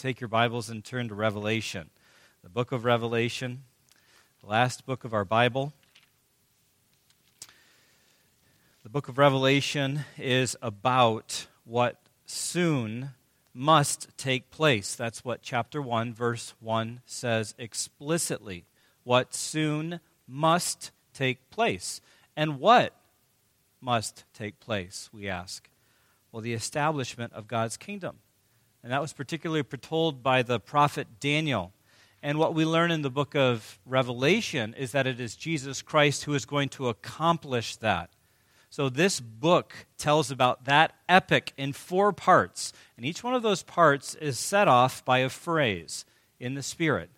take your Bibles and turn to Revelation, the book of Revelation, the last book of our Bible. The book of Revelation is about what soon must take place. That's what chapter 1, verse 1 says explicitly. What soon must take place. And what must take place, we ask? Well, the establishment of God's kingdom. And that was particularly foretold by the prophet Daniel. And what we learn in the book of Revelation is that it is Jesus Christ who is going to accomplish that. So this book tells about that epic in four parts. And each one of those parts is set off by a phrase in the Spirit.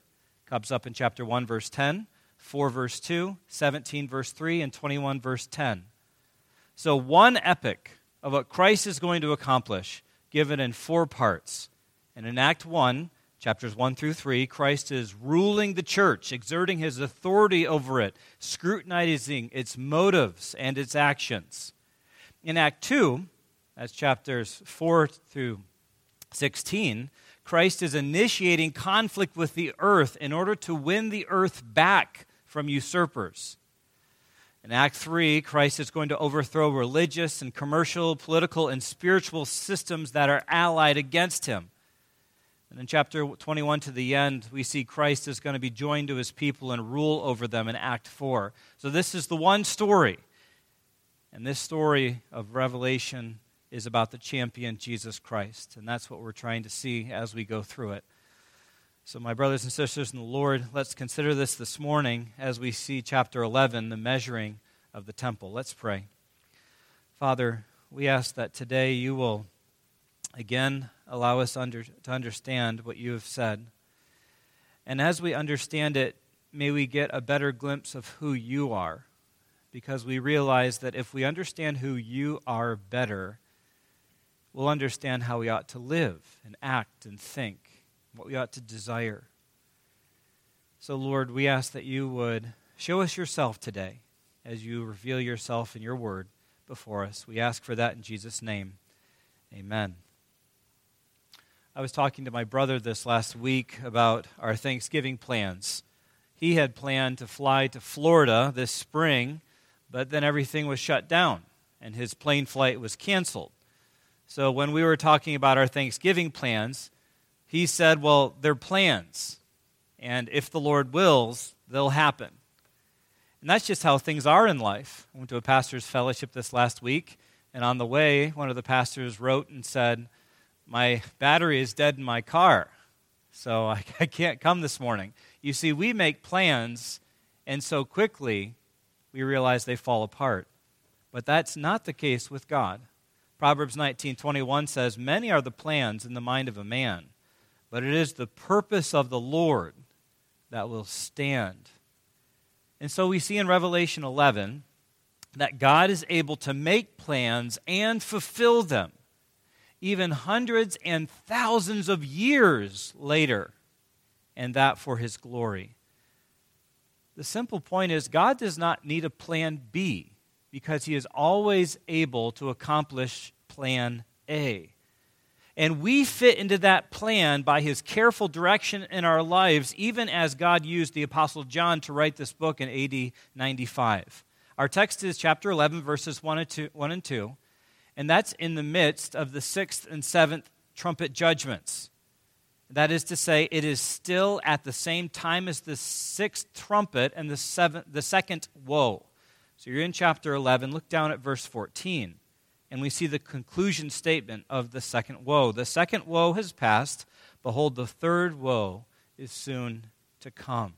It Comes up in chapter 1, verse 10, 4, verse 2, 17, verse 3, and 21, verse 10. So one epic of what Christ is going to accomplish given in four parts. And in Act 1, chapters 1 through 3, Christ is ruling the church, exerting his authority over it, scrutinizing its motives and its actions. In Act 2, as chapters 4 through 16, Christ is initiating conflict with the earth in order to win the earth back from usurpers. In Act 3, Christ is going to overthrow religious and commercial, political, and spiritual systems that are allied against him. And in chapter 21 to the end, we see Christ is going to be joined to his people and rule over them in Act 4. So this is the one story. And this story of Revelation is about the champion, Jesus Christ. And that's what we're trying to see as we go through it. So, my brothers and sisters in the Lord, let's consider this this morning as we see chapter 11, the measuring of the temple. Let's pray. Father, we ask that today you will again allow us under, to understand what you have said. And as we understand it, may we get a better glimpse of who you are. Because we realize that if we understand who you are better, we'll understand how we ought to live and act and think what we ought to desire. So, Lord, we ask that you would show us yourself today as you reveal yourself in your word before us. We ask for that in Jesus' name. Amen. I was talking to my brother this last week about our Thanksgiving plans. He had planned to fly to Florida this spring, but then everything was shut down and his plane flight was canceled. So when we were talking about our Thanksgiving plans, he said, Well, they're plans. And if the Lord wills, they'll happen. And that's just how things are in life. I went to a pastor's fellowship this last week, and on the way, one of the pastors wrote and said, My battery is dead in my car, so I, I can't come this morning. You see, we make plans, and so quickly we realize they fall apart. But that's not the case with God. Proverbs 19:21 says, "Many are the plans in the mind of a man, but it is the purpose of the Lord that will stand. And so we see in Revelation 11 that God is able to make plans and fulfill them, even hundreds and thousands of years later, and that for His glory. The simple point is God does not need a plan B because He is always able to accomplish plan A. And we fit into that plan by his careful direction in our lives, even as God used the Apostle John to write this book in AD 95. Our text is chapter 11, verses 1 and 2, 1 and, 2 and that's in the midst of the sixth and seventh trumpet judgments. That is to say, it is still at the same time as the sixth trumpet and the, seventh, the second woe. So you're in chapter 11. Look down at verse 14 and we see the conclusion statement of the second woe. The second woe has passed. Behold, the third woe is soon to come.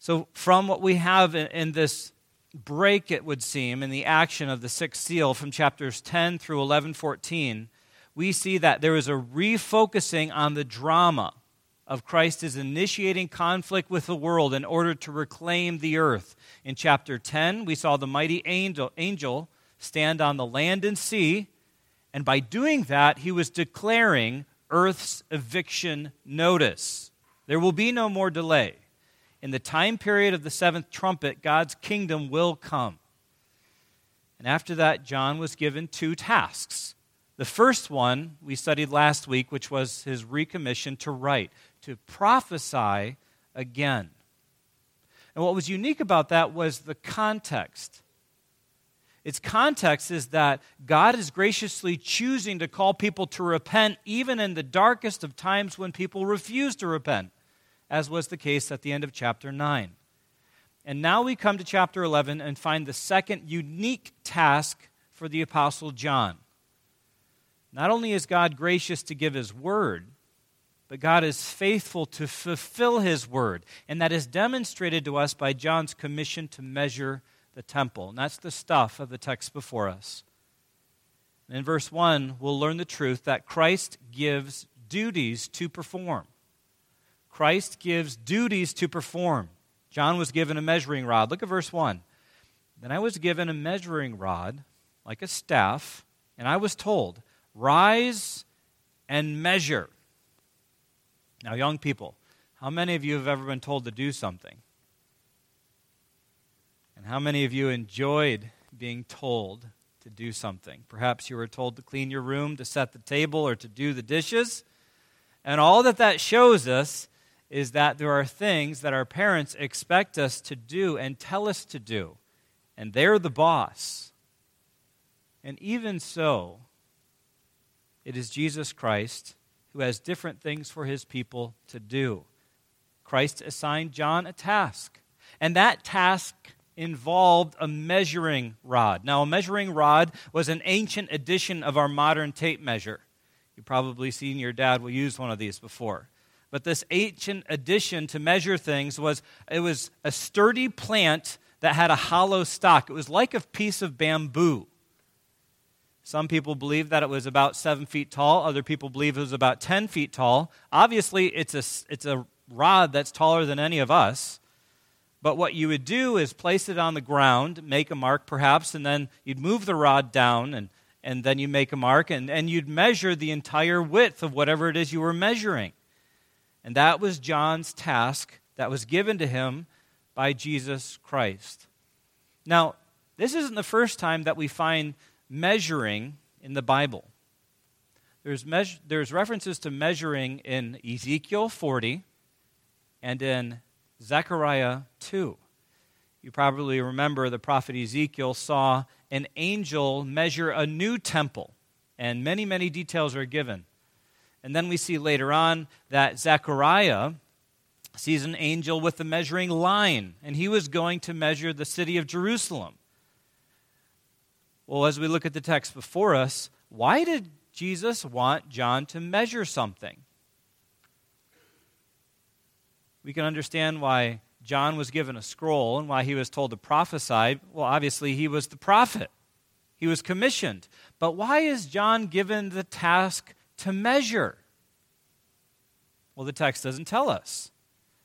So, from what we have in, this break, it would seem, in the action of the sixth seal from chapters 10 through 11 14, we see that there is a refocusing on the drama of Christ is initiating conflict with the world in order to reclaim the earth. In chapter 10, we saw the mighty angel, angel stand on the land and sea, and by doing that, he was declaring Earth's eviction notice. There will be no more delay. In the time period of the seventh trumpet, God's kingdom will come. And after that, John was given two tasks. The first one we studied last week, which was his recommission to write, to prophesy again. And what was unique about that was the context. Its context is that God is graciously choosing to call people to repent even in the darkest of times when people refuse to repent, as was the case at the end of chapter 9. And now we come to chapter 11 and find the second unique task for the Apostle John. Not only is God gracious to give his word, but God is faithful to fulfill his word. And that is demonstrated to us by John's commission to measure the temple. And that's the stuff of the text before us. In verse 1, we'll learn the truth that Christ gives duties to perform. Christ gives duties to perform. John was given a measuring rod. Look at verse 1. Then I was given a measuring rod, like a staff, and I was told, Rise and measure. Now, young people, how many of you have ever been told to do something? And how many of you enjoyed being told to do something? Perhaps you were told to clean your room, to set the table, or to do the dishes. And all that that shows us is that there are things that our parents expect us to do and tell us to do. And they're the boss. And even so, it is Jesus Christ who has different things for his people to do. Christ assigned John a task, and that task involved a measuring rod. Now, a measuring rod was an ancient edition of our modern tape measure. You've probably seen your dad will use one of these before. But this ancient addition to measure things was it was a sturdy plant that had a hollow stalk. It was like a piece of bamboo. Some people believe that it was about seven feet tall. Other people believe it was about 10 feet tall. Obviously, it's a, it's a rod that's taller than any of us. But what you would do is place it on the ground, make a mark perhaps, and then you'd move the rod down, and, and then you make a mark, and, and you'd measure the entire width of whatever it is you were measuring. And that was John's task that was given to him by Jesus Christ. Now, this isn't the first time that we find measuring in the Bible. There's, measure, there's references to measuring in Ezekiel 40 and in Zechariah 2. You probably remember the prophet Ezekiel saw an angel measure a new temple, and many, many details are given. And then we see later on that Zechariah sees an angel with a measuring line, and he was going to measure the city of Jerusalem. Well, as we look at the text before us, why did Jesus want John to measure something? We can understand why John was given a scroll and why he was told to prophesy. Well, obviously, he was the prophet, he was commissioned. But why is John given the task to measure? Well, the text doesn't tell us.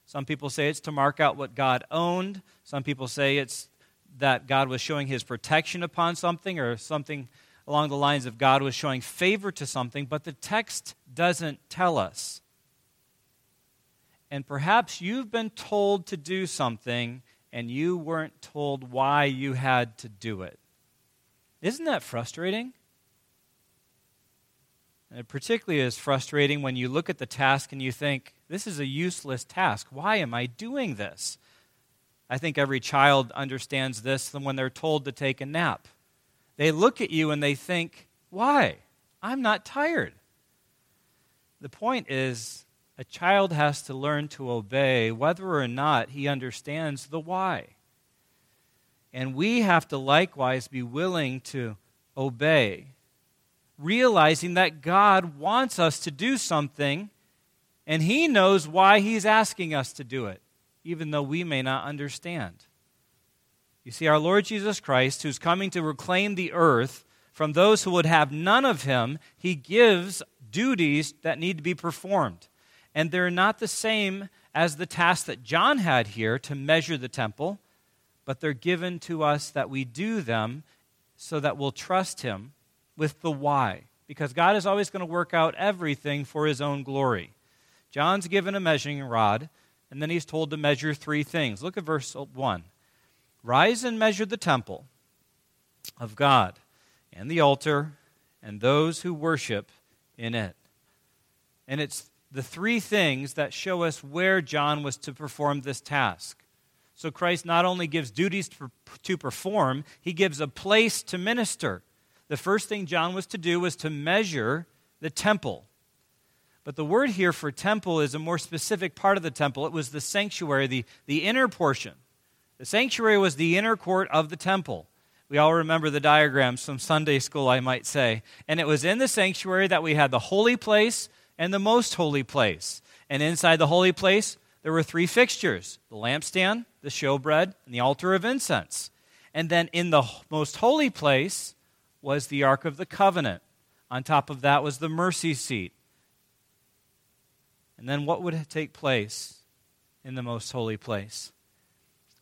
Some people say it's to mark out what God owned. Some people say it's that God was showing his protection upon something or something along the lines of God was showing favor to something, but the text doesn't tell us and perhaps you've been told to do something and you weren't told why you had to do it. Isn't that frustrating? And it particularly is frustrating when you look at the task and you think, this is a useless task. Why am I doing this? I think every child understands this when they're told to take a nap. They look at you and they think, why? I'm not tired. The point is, a child has to learn to obey whether or not he understands the why. And we have to likewise be willing to obey, realizing that God wants us to do something and he knows why he's asking us to do it, even though we may not understand. You see, our Lord Jesus Christ, who's coming to reclaim the earth from those who would have none of him, he gives duties that need to be performed and they're not the same as the task that John had here to measure the temple, but they're given to us that we do them so that we'll trust Him with the why. Because God is always going to work out everything for His own glory. John's given a measuring rod, and then he's told to measure three things. Look at verse 1. Rise and measure the temple of God, and the altar, and those who worship in it. And it's the three things that show us where John was to perform this task. So Christ not only gives duties to perform, he gives a place to minister. The first thing John was to do was to measure the temple. But the word here for temple is a more specific part of the temple. It was the sanctuary, the, the inner portion. The sanctuary was the inner court of the temple. We all remember the diagrams from Sunday school, I might say. And it was in the sanctuary that we had the holy place and the most holy place. And inside the holy place, there were three fixtures the lampstand, the showbread, and the altar of incense. And then in the most holy place was the Ark of the Covenant. On top of that was the mercy seat. And then what would take place in the most holy place?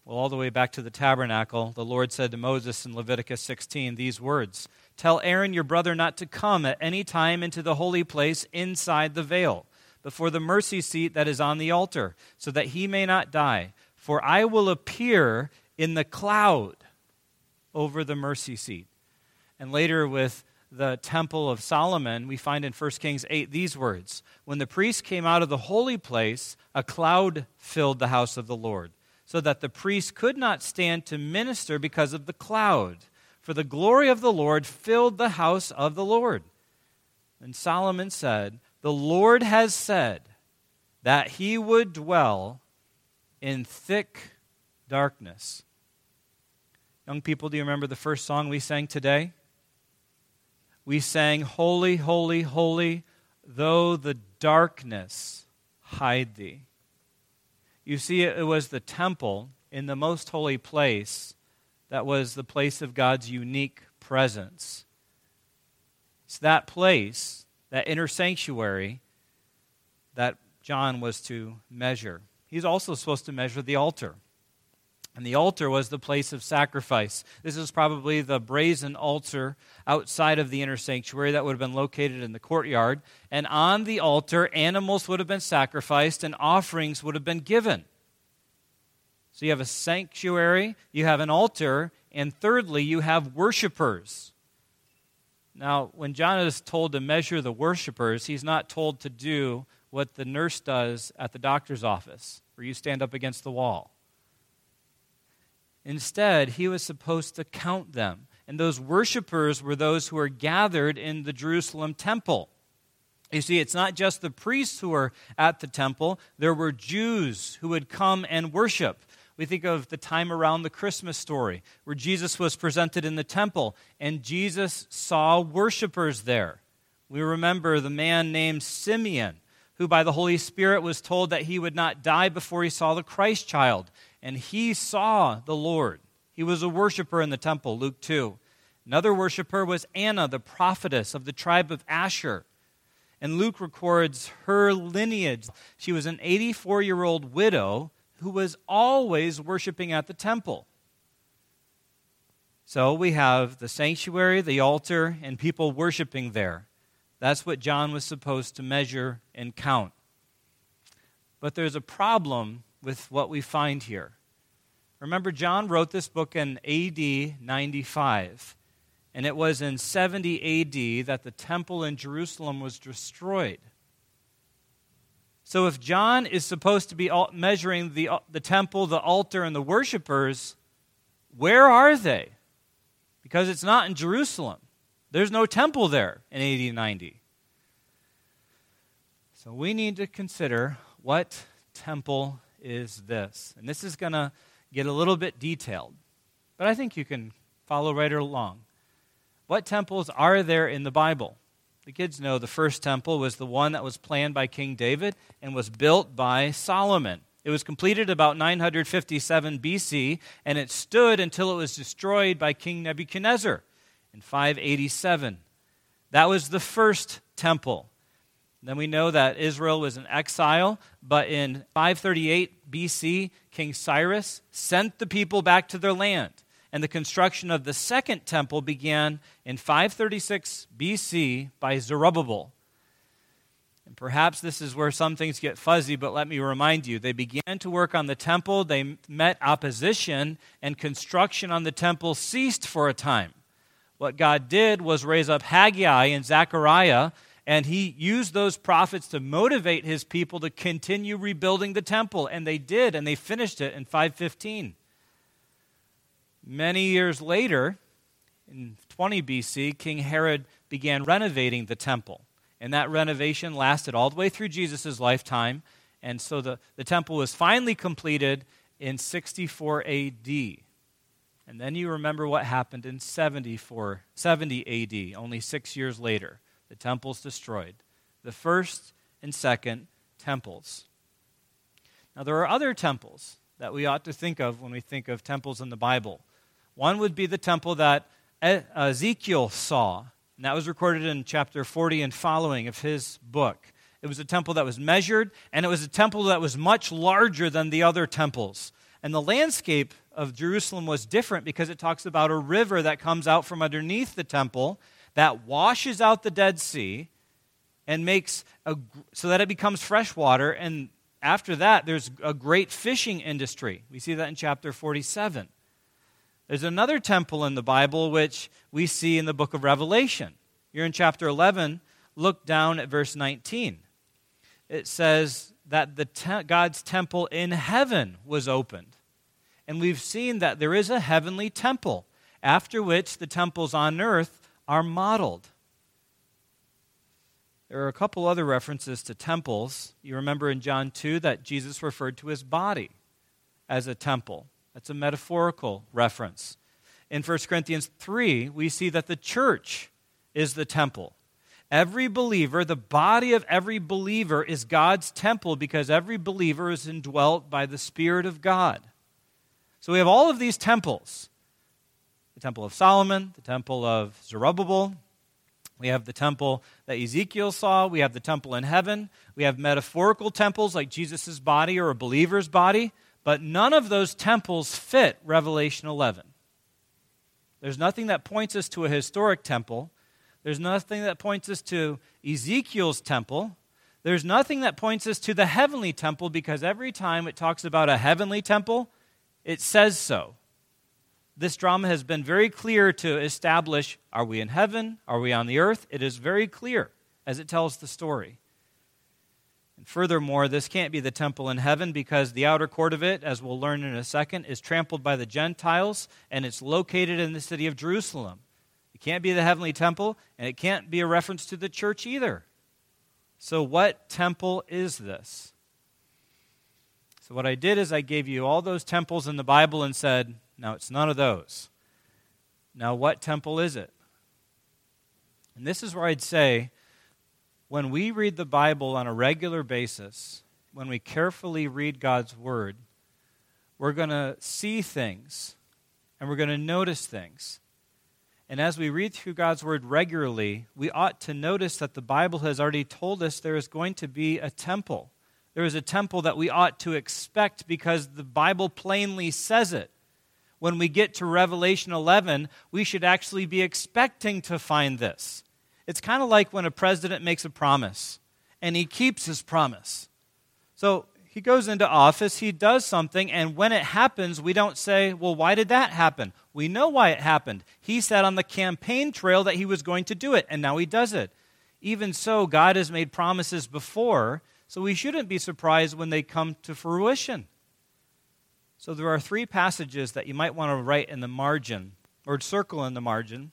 Well, all the way back to the tabernacle, the Lord said to Moses in Leviticus 16 these words Tell Aaron your brother not to come at any time into the holy place inside the veil, before the mercy seat that is on the altar, so that he may not die. For I will appear in the cloud over the mercy seat. And later, with the temple of Solomon, we find in 1 Kings 8 these words When the priest came out of the holy place, a cloud filled the house of the Lord so that the priest could not stand to minister because of the cloud. For the glory of the Lord filled the house of the Lord. And Solomon said, The Lord has said that he would dwell in thick darkness. Young people, do you remember the first song we sang today? We sang, Holy, holy, holy, though the darkness hide thee. You see, it was the temple in the most holy place that was the place of God's unique presence. It's that place, that inner sanctuary, that John was to measure. He's also supposed to measure the altar. And the altar was the place of sacrifice. This is probably the brazen altar outside of the inner sanctuary that would have been located in the courtyard. And on the altar, animals would have been sacrificed and offerings would have been given. So you have a sanctuary, you have an altar, and thirdly, you have worshipers. Now, when John is told to measure the worshipers, he's not told to do what the nurse does at the doctor's office, where you stand up against the wall. Instead, he was supposed to count them. And those worshipers were those who were gathered in the Jerusalem temple. You see, it's not just the priests who were at the temple, there were Jews who would come and worship. We think of the time around the Christmas story where Jesus was presented in the temple and Jesus saw worshipers there. We remember the man named Simeon, who by the Holy Spirit was told that he would not die before he saw the Christ child and he saw the Lord. He was a worshiper in the temple, Luke 2. Another worshiper was Anna, the prophetess of the tribe of Asher. And Luke records her lineage. She was an 84 year old widow who was always worshiping at the temple. So we have the sanctuary, the altar, and people worshiping there. That's what John was supposed to measure and count. But there's a problem with what we find here. Remember, John wrote this book in AD 95, and it was in 70 AD that the temple in Jerusalem was destroyed. So, if John is supposed to be measuring the, uh, the temple, the altar, and the worshipers, where are they? Because it's not in Jerusalem. There's no temple there in AD 90. So, we need to consider what temple is this. And this is going to get a little bit detailed, but I think you can follow right along. What temples are there in the Bible? The kids know the first temple was the one that was planned by King David and was built by Solomon. It was completed about 957 BC, and it stood until it was destroyed by King Nebuchadnezzar in 587. That was the first temple. Then we know that Israel was in exile, but in 538 BC, King Cyrus sent the people back to their land. And the construction of the second temple began in 536 BC by Zerubbabel. And perhaps this is where some things get fuzzy, but let me remind you. They began to work on the temple, they met opposition, and construction on the temple ceased for a time. What God did was raise up Haggai and Zechariah, and he used those prophets to motivate his people to continue rebuilding the temple. And they did, and they finished it in 515. Many years later, in 20 BC, King Herod began renovating the temple. And that renovation lasted all the way through Jesus' lifetime. And so the, the temple was finally completed in 64 AD. And then you remember what happened in 74, 70 AD, only six years later. The temple's destroyed. The first and second temples. Now, there are other temples that we ought to think of when we think of temples in the Bible. One would be the temple that Ezekiel saw, and that was recorded in chapter 40 and following of his book. It was a temple that was measured, and it was a temple that was much larger than the other temples. And the landscape of Jerusalem was different because it talks about a river that comes out from underneath the temple that washes out the Dead Sea and makes a, so that it becomes fresh water. And after that, there's a great fishing industry. We see that in chapter 47. There's another temple in the Bible which we see in the book of Revelation. You're in chapter 11. Look down at verse 19. It says that the te- God's temple in heaven was opened. And we've seen that there is a heavenly temple, after which the temples on earth are modeled. There are a couple other references to temples. You remember in John 2 that Jesus referred to his body as a temple. That's a metaphorical reference. In 1 Corinthians 3, we see that the church is the temple. Every believer, the body of every believer, is God's temple because every believer is indwelt by the Spirit of God. So we have all of these temples the Temple of Solomon, the Temple of Zerubbabel. We have the temple that Ezekiel saw. We have the temple in heaven. We have metaphorical temples like Jesus' body or a believer's body. But none of those temples fit Revelation 11. There's nothing that points us to a historic temple. There's nothing that points us to Ezekiel's temple. There's nothing that points us to the heavenly temple because every time it talks about a heavenly temple, it says so. This drama has been very clear to establish are we in heaven? Are we on the earth? It is very clear as it tells the story. And furthermore, this can't be the temple in heaven because the outer court of it, as we'll learn in a second, is trampled by the Gentiles and it's located in the city of Jerusalem. It can't be the heavenly temple and it can't be a reference to the church either. So, what temple is this? So, what I did is I gave you all those temples in the Bible and said, now it's none of those. Now, what temple is it? And this is where I'd say when we read the Bible on a regular basis, when we carefully read God's Word, we're going to see things and we're going to notice things. And as we read through God's Word regularly, we ought to notice that the Bible has already told us there is going to be a temple. There is a temple that we ought to expect because the Bible plainly says it. When we get to Revelation 11, we should actually be expecting to find this. It's kind of like when a president makes a promise and he keeps his promise. So he goes into office, he does something, and when it happens, we don't say, well, why did that happen? We know why it happened. He said on the campaign trail that he was going to do it, and now he does it. Even so, God has made promises before, so we shouldn't be surprised when they come to fruition. So there are three passages that you might want to write in the margin or circle in the margin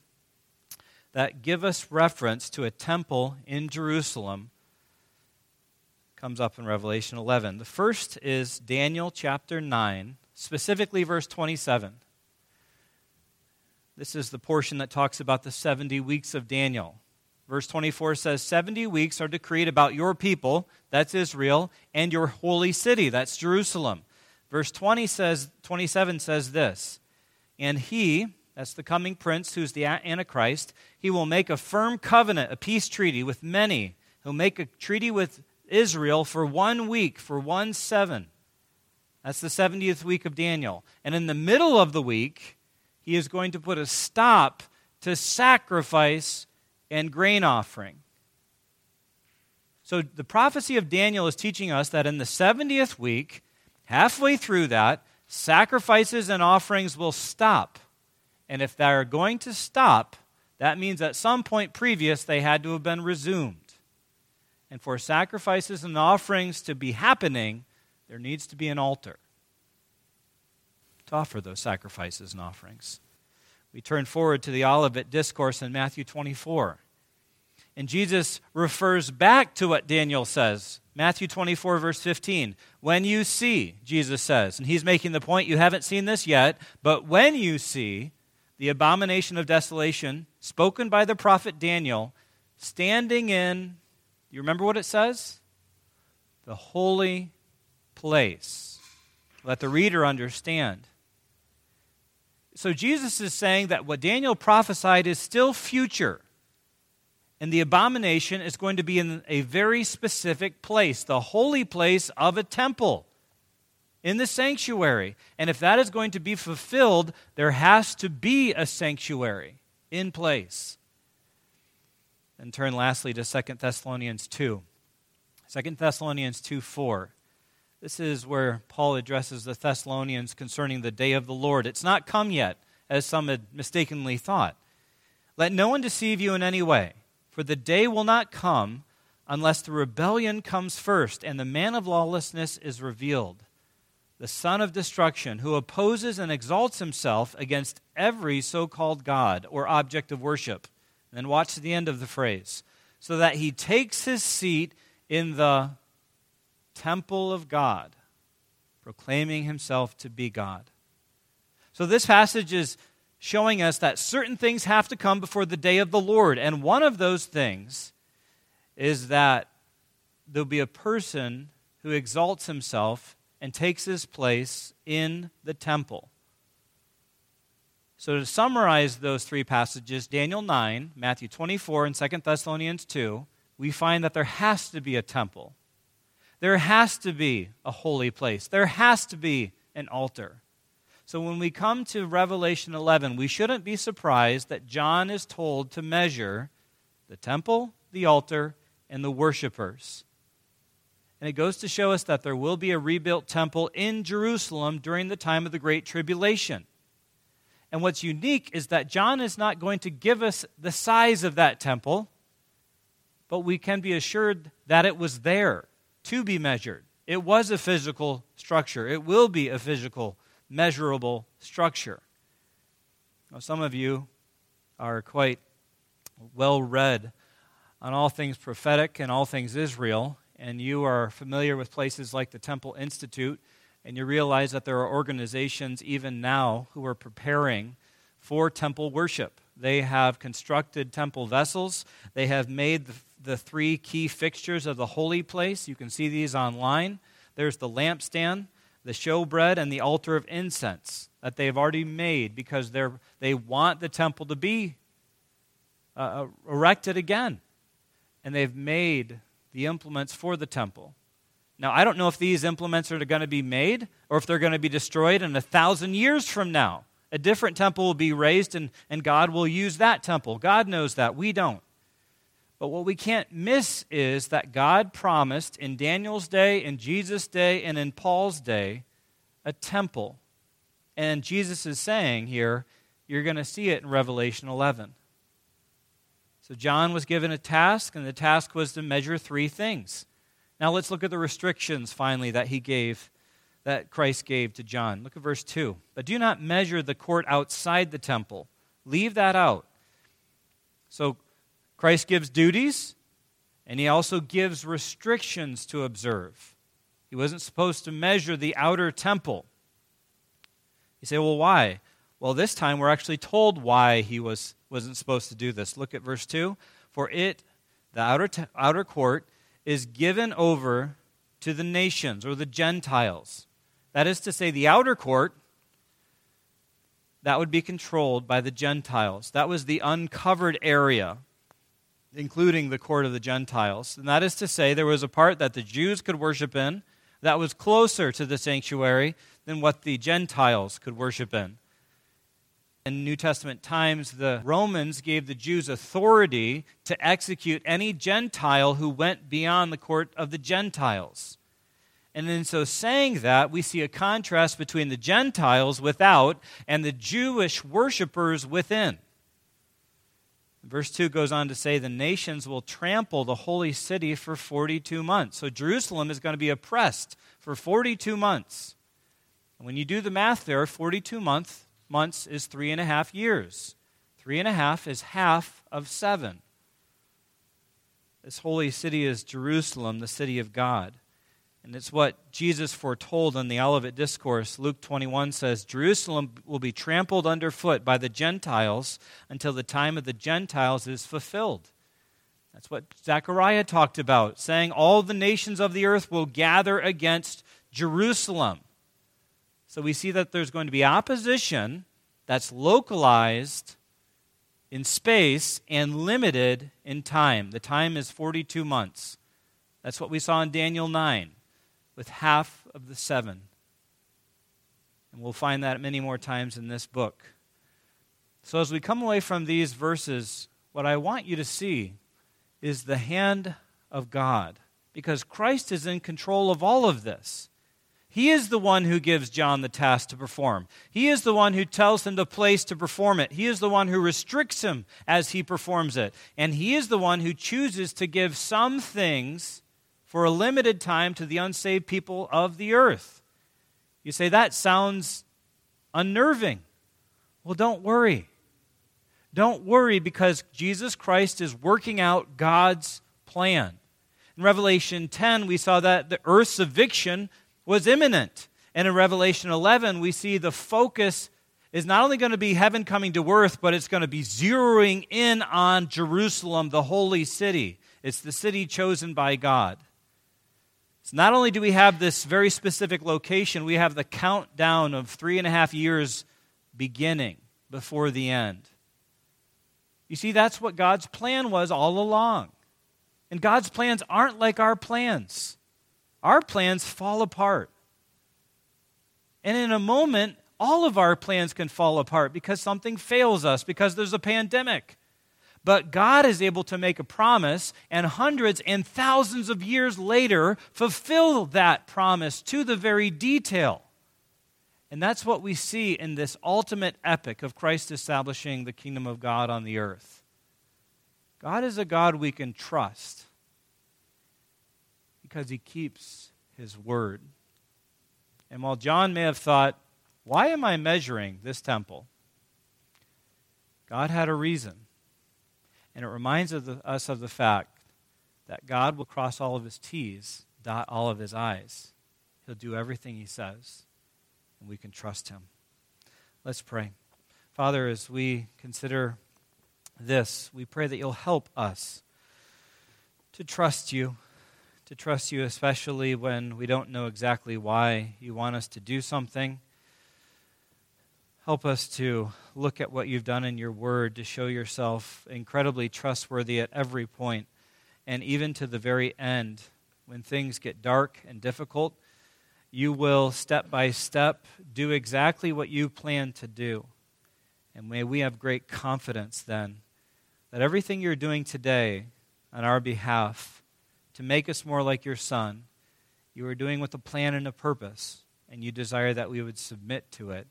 that give us reference to a temple in Jerusalem comes up in Revelation 11. The first is Daniel chapter 9, specifically verse 27. This is the portion that talks about the 70 weeks of Daniel. Verse 24 says, 70 weeks are decreed about your people, that's Israel, and your holy city, that's Jerusalem. Verse 20 says, 27 says this, and he, that's the coming prince who's the Antichrist. He will make a firm covenant, a peace treaty with many. He'll make a treaty with Israel for one week, for one seven. That's the 70th week of Daniel. And in the middle of the week, he is going to put a stop to sacrifice and grain offering. So the prophecy of Daniel is teaching us that in the 70th week, halfway through that, sacrifices and offerings will stop. And if they are going to stop, That means at some point previous they had to have been resumed. And for sacrifices and offerings to be happening, there needs to be an altar to offer those sacrifices and offerings. We turn forward to the Olivet Discourse in Matthew 24. And Jesus refers back to what Daniel says. Matthew 24, verse 15. When you see, Jesus says, and he's making the point, you haven't seen this yet, but when you see the abomination of desolation spoken by the prophet Daniel standing in, you remember what it says? The holy place. Let the reader understand. So Jesus is saying that what Daniel prophesied is still future. And the abomination is going to be in a very specific place, the holy place of a temple, in the sanctuary. And if that is going to be fulfilled, there has to be a sanctuary in place. And turn lastly to 2 Thessalonians 2. 2 Thessalonians 2 4. This is where Paul addresses the Thessalonians concerning the day of the Lord. It's not come yet, as some had mistakenly thought. Let no one deceive you in any way. For the day will not come unless the rebellion comes first and the man of lawlessness is revealed, the son of destruction, who opposes and exalts himself against every so called God or object of worship. And then watch the end of the phrase. So that he takes his seat in the temple of God, proclaiming himself to be God. So this passage is showing us that certain things have to come before the day of the Lord. And one of those things is that there'll be a person who exalts himself and takes his place in the temple. So, to summarize those three passages Daniel 9, Matthew 24, and 2 Thessalonians 2 we find that there has to be a temple. There has to be a holy place. There has to be an altar. So when we come to Revelation 11, we shouldn't be surprised that John is told to measure the temple, the altar, and the worshipers. And it goes to show us that there will be a rebuilt temple in Jerusalem during the time of the Great Tribulation. And what's unique is that John is not going to give us the size of that temple, but we can be assured that it was there to be measured. It was a physical structure, it will be a physical measurable structure. Now, some of you are quite well read on all things prophetic and all things Israel, and you are familiar with places like the Temple Institute, and you realize that there are organizations even now who are preparing for temple worship. They have constructed temple vessels, they have made the, the three key fixtures of the holy place. You can see these online. There's the lampstand, the showbread and the altar of incense that they've already made because they're, they want the temple to be uh, uh, erected again. And they've made the implements for the temple. Now, I don't know if these implements are going to be made or if they're going to be destroyed in a thousand years from now. A different temple will be raised and, and God will use that temple. God knows that. We don't. But what we can't miss is that God promised in Daniel's day, in Jesus' day, and in Paul's day a temple. And Jesus is saying here, you're going to see it in Revelation 11. So John was given a task, and the task was to measure three things. Now let's look at the restrictions finally that he gave, that Christ gave to John. Look at verse 2. But do not measure the court outside the temple, leave that out. So Christ gives duties, and he also gives restrictions to observe. He wasn't supposed to measure the outer temple. You say, well, why? Well, this time we're actually told why he was, wasn't supposed to do this. Look at verse 2. For it, the outer, te- outer court, is given over to the nations or the Gentiles. That is to say, the outer court, that would be controlled by the Gentiles. That was the uncovered area including the court of the Gentiles. And that is to say, there was a part that the Jews could worship in that was closer to the sanctuary than what the Gentiles could worship in. In New Testament times, the Romans gave the Jews authority to execute any Gentile who went beyond the court of the Gentiles. And in so saying that, we see a contrast between the Gentiles without and the Jewish worshippers within. Verse 2 goes on to say, The nations will trample the holy city for 42 months. So Jerusalem is going to be oppressed for 42 months. And when you do the math there, 42 month, months is three and a half years. Three and a half is half of seven. This holy city is Jerusalem, the city of God. And it's what Jesus foretold in the Olivet Discourse. Luke 21 says, Jerusalem will be trampled underfoot by the Gentiles until the time of the Gentiles is fulfilled. That's what Zechariah talked about, saying, All the nations of the earth will gather against Jerusalem. So we see that there's going to be opposition that's localized in space and limited in time. The time is 42 months. That's what we saw in Daniel 9 with half of the seven. And we'll find that many more times in this book. So, as we come away from these verses, what I want you to see is the hand of God, because Christ is in control of all of this. He is the one who gives John the task to perform. He is the one who tells him the place to perform it. He is the one who restricts him as he performs it. And he is the one who chooses to give some things for a limited time to the unsaved people of the earth. You say, that sounds unnerving. Well, don't worry. Don't worry because Jesus Christ is working out God's plan. In Revelation 10, we saw that the earth's eviction was imminent. And in Revelation 11, we see the focus is not only going to be heaven coming to earth, but it's going to be zeroing in on Jerusalem, the holy city. It's the city chosen by God. So not only do we have this very specific location, we have the countdown of three and a half years beginning before the end. You see, that's what God's plan was all along. And God's plans aren't like our plans. Our plans fall apart. And in a moment, all of our plans can fall apart because something fails us, because there's a pandemic, but God is able to make a promise and hundreds and thousands of years later fulfill that promise to the very detail. And that's what we see in this ultimate epic of Christ establishing the kingdom of God on the earth. God is a God we can trust because he keeps his word. And while John may have thought, why am I measuring this temple? God had a reason. And it reminds us of the fact that God will cross all of his T's, dot all of his I's. He'll do everything he says, and we can trust him. Let's pray. Father, as we consider this, we pray that you'll help us to trust you, to trust you especially when we don't know exactly why you want us to do something Help us to look at what you've done in your word to show yourself incredibly trustworthy at every point, and even to the very end, when things get dark and difficult, you will step by step do exactly what you plan to do. And may we have great confidence then that everything you're doing today on our behalf to make us more like your Son, you are doing with a plan and a purpose, and you desire that we would submit to it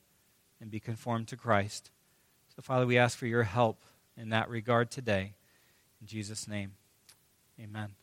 and be conformed to Christ. So, Father, we ask for your help in that regard today. In Jesus' name, amen.